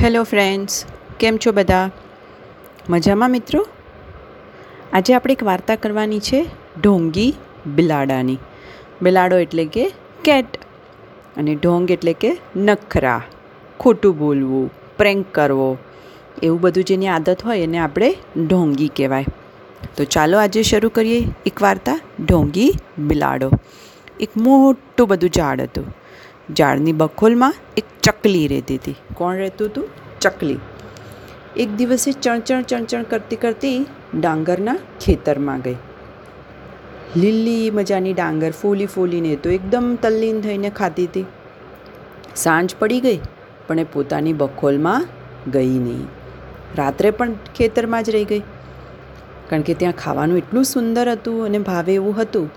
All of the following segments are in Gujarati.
હેલો ફ્રેન્ડ્સ, કેમ છો બધા? મજામાં મિત્રો? આજે આપણે એક વાર્તા કરવાની છે, ઢોંગી બિલાડાની. બિલાડો એટલે કે કેટ અને ઢોંગ એટલે કે નખરા, ખોટું બોલવું પ્રેન્ક કરવો, એવું બધું જેની આદત હોય એને આપણે ઢોંગી કહેવાય. તો ચાલો આજે શરૂ કરીએ એક વાર્તા, ઢોંગી બિલાડો. એક મોટું બધું ઝાડ હતું. ઝાડની બખોલમાં એક ચકલી રહેતી હતી. કોણ રહેતું હતું ચકલી. એક દિવસે ચણચણ ચણચણ કરતી કરતી ડાંગરના ખેતરમાં ગઈ. લીલી મજાની ડાંગર ફૂલી ફૂલીને તો એકદમ તલ્લીન થઈને ખાતી હતી. સાંજ પડી ગઈ, પણ એ પોતાની બખોલમાં ગઈ નહીં. રાત્રે પણ ખેતરમાં જ રહી ગઈ. કારણ કે ત્યાં ખાવાનું એટલું સુંદર હતું અને ભાવે એવું હતું,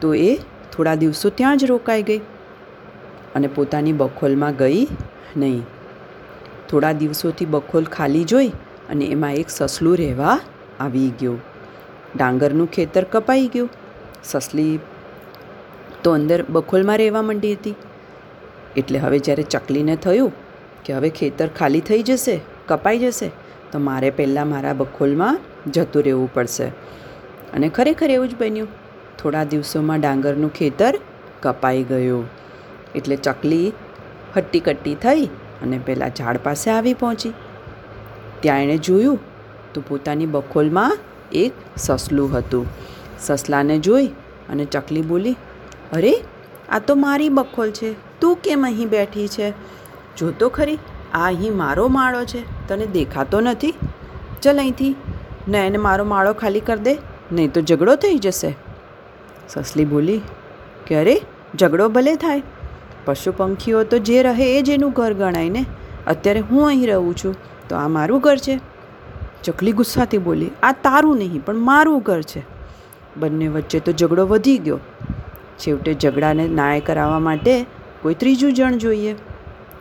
તો એ થોડા દિવસો ત્યાં જ રોકાઈ ગઈ. અને પોતાની બખોલમાં ગઈ નહીં. થોડા દિવસોથી બખોલ ખાલી જોઈ અને એમાં એક સસલું રહેવા આવી ગયું. ડાંગરનું ખેતર કપાઈ ગયું. સસલી તો અંદર બખોલમાં રહેવા માંડી હતી. એટલે હવે જ્યારે ચકલીને થયું કે હવે ખેતર ખાલી થઈ જશે, કપાઈ જશે, તો મારે પહેલાં મારા બખોલમાં જતું રહેવું પડશે. અને ખરેખર એવું જ બન્યું. થોડા દિવસોમાં ડાંગરનું ખેતર કપાઈ ગયું. એટલે ચકલી હટ્ટી કટ્ટી થઈ અને પેલા ઝાડ પાસે આવી પહોંચી. ત્યાં એણે જોયું તો પોતાની બખોલમાં એક સસલું હતું. સસલાને જોઈ અને ચકલી બોલી, અરે, આ તો મારી બખોલ છે. તું કેમ અહીં બેઠી છે? જોતો ખરી, આ અહીં મારો માળો છે. તને દેખાતો નથી? ચલ અહીંથી. ને એને મારો માળો ખાલી કરી દે, નહીં તો ઝઘડો થઈ જશે. સસલી બોલી, કે અરે, ઝઘડો ભલે થાય. પશુ પંખીઓ તો જે રહે એ જ એનું ઘર ગણાય ને? અત્યારે હું અહીં રહું છું, તો આ મારું ઘર છે? ચકલી ગુસ્સાથી બોલી, આ તારું નહીં, પણ મારું ઘર છે. બંને વચ્ચે તો ઝઘડો વધી ગયો. છેવટે ઝઘડાને નાય કરાવવા માટે કોઈ ત્રીજું જણ જોઈએ.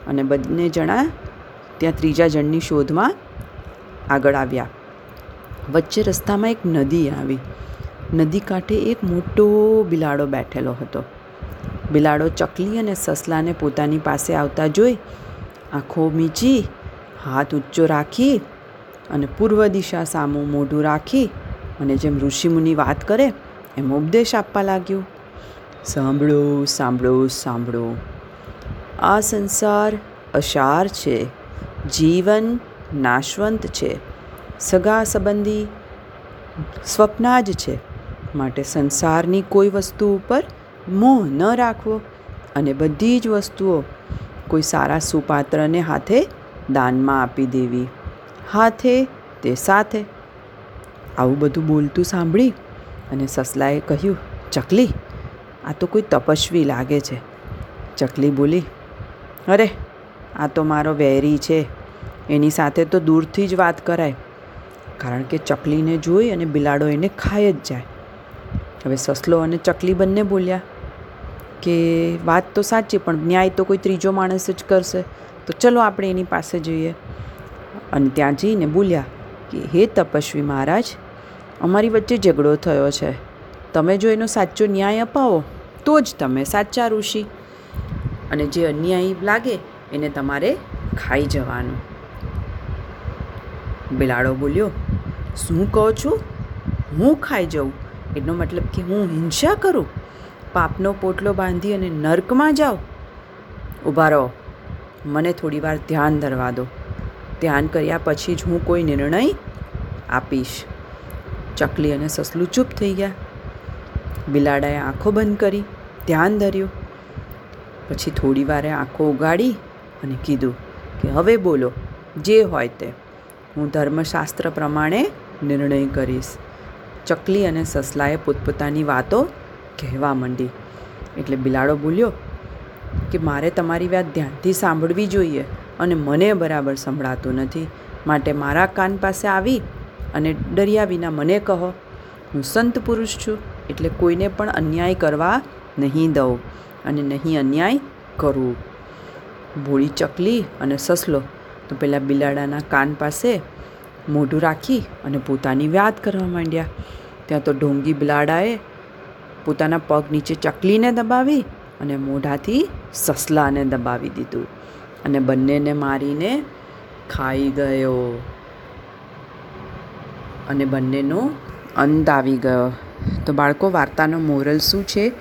અને બંને જણા ત્યાં ત્રીજા જણની શોધમાં આગળ આવ્યા. વચ્ચે રસ્તામાં એક નદી આવી. નદી કાંઠે એક મોટો બિલાડો બેઠેલો હતો. બિલાડો ચકલી અને સસલાને પોતાની પાસે આવતા જોઈ, આંખો મીચી, હાથ ઊંચો રાખી અને પૂર્વ દિશા સામું મોઢું રાખી અને જેમ ઋષિમુનિ વાત કરે, એમ ઉપદેશ આપવા લાગ્યો. સાંભળો સાંભળો સાંભળો. આ સંસાર અશાર છે. જીવન નાશવંત છે. સગા સંબંધી સ્વપ્ના જ છે. માટે સંસારની કોઈ વસ્તુ ઉપર મોહ ન રાખવો અને બધી જ વસ્તુઓ કોઈ સારા સુપાત્રને હાથે દાનમાં આપી દેવી. હાથે તે સાથે. આવું બધું બોલતું સાંભળી અને સસલાએ કહ્યું, ચકલી, આ તો કોઈ તપસ્વી લાગે છે. ચકલી બોલી, અરે, આ તો મારો વેરી છે. એની સાથે તો દૂરથી જ વાત કરાય. કારણ કે ચકલીને જોઈ અને બિલાડો એને ખાઈ જ જાય. હવે સસલો અને ચકલી બંને બોલ્યા કે વાત તો સાચી, પણ ન્યાય તો કોઈ ત્રીજો માણસ જ કરશે. તો ચલો આપણે એની પાસે જઈએ. અને ત્યાં જઈને બોલ્યા કે, હે તપસ્વી મહારાજ, અમારી વચ્ચે ઝઘડો થયો છે. તમે જો એનો સાચો ન્યાય અપાવો, તો જ તમે સાચા ઋષિ. અને જે અન્યાયી લાગે, એને તમારે ખાઈ જવાનું. બિલાડો બોલ્યો, શું કહો છો? હું ખાઈ જાઉં? એનો મતલબ કે હું હિંસા કરું? પાપનો પોટલો બાંધી અને નર્કમાં જાઓ. ઊભા રહો. મને થોડી વાર ધ્યાન ધરવા દો. ધ્યાન કર્યા પછી જ હું કોઈ નિર્ણય આપીશ. ચકલી અને સસલું ચૂપ થઈ ગયા. બિલાડાએ આંખો બંધ કરી, ધ્યાન ધર્યું. પછી થોડી વારે આંખો ઉગાડી અને કીધું કે, હવે બોલો, જે હોય તે. હું ધર્મશાસ્ત્ર પ્રમાણે નિર્ણય કરીશ. ચકલી અને સસલાએ પોતપોતાની વાતો કહેવા માંડી. એટલે બિલાડો બોલ્યો કે મારે તમારી વાત ધ્યાનથી સાંભળવી જોઈએ અને મને બરાબર સંભળાતું નથી. માટે મારા કાન પાસે આવી અને ડર્યા વિના મને કહો, હું સંત પુરુષ છું, એટલે કોઈને પણ અન્યાય કરવા નહીં દઉં અને નહીં અન્યાય કરવું ભોળી ચકલી અને સસલો, તો પેલા બિલાડાના કાન પાસે મોઢું રાખી અને પોતાની વાત કરવા માંડ્યા. ત્યાં તો ઢોંગી બિલાડાએ પોતાના પગ નીચે ચકલીને દબાવી અને મોઢાથી સસલાને દબાવી દીધું અને બંનેને મારીને ખાઈ ગયો. અને બંનેનો અંત આવી ગયો. તો બાળકો, વાર્તાનો મોરલ શું છે?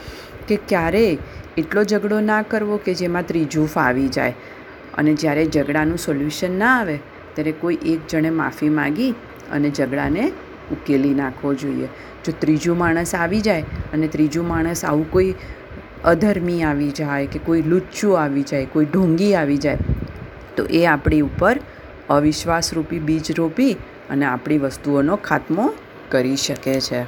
કે ક્યારે એટલો ઝઘડો ના કરવો કે જેમાં ત્રીજું ફાવી જાય? અને જ્યારે ઝઘડાનું સોલ્યુશન ના આવે, ત્યારે કોઈ એક જણે માફી માગી અને ઝઘડાને ઉકેલી નાખવો જોઈએ. જો ત્રીજું માણસ આવી જાય અને ત્રીજું માણસ આવું કોઈ અધર્મી આવી જાય કે કોઈ લુચ્ચું આવી જાય, કોઈ ઢોંગી આવી જાય, તો એ આપણી ઉપર અવિશ્વાસરૂપી બીજ રોપી અને આપણી વસ્તુઓનો ખાત્મો કરી શકે છે.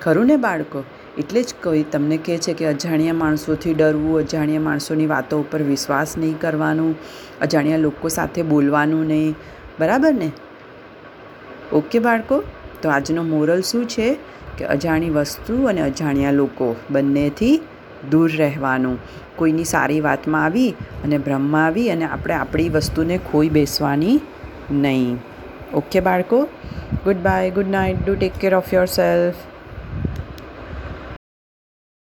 ખરું ને બાળકો? એટલે જ કોઈ તમને કહે છે કે અજાણ્યા માણસોથી ડરવું, અજાણ્યા માણસોની વાતો ઉપર વિશ્વાસ નહીં કરવાનું, અજાણ્યા લોકો સાથે બોલવાનું નહીં. બરાબર ને? ઓકે બાળકો? તો આજનો મોરલ શું છે? કે અજાણી વસ્તુ અને અજાણ્યા લોકો બંનેથી દૂર રહેવાનું. કોઈની સારી વાતમાં આવી અને ભ્રમમાં આવી અને આપણે આપણી વસ્તુને ખોઈ બેસવાની નહીં. ઓકે બાળકો? Good bye good night do take care of your self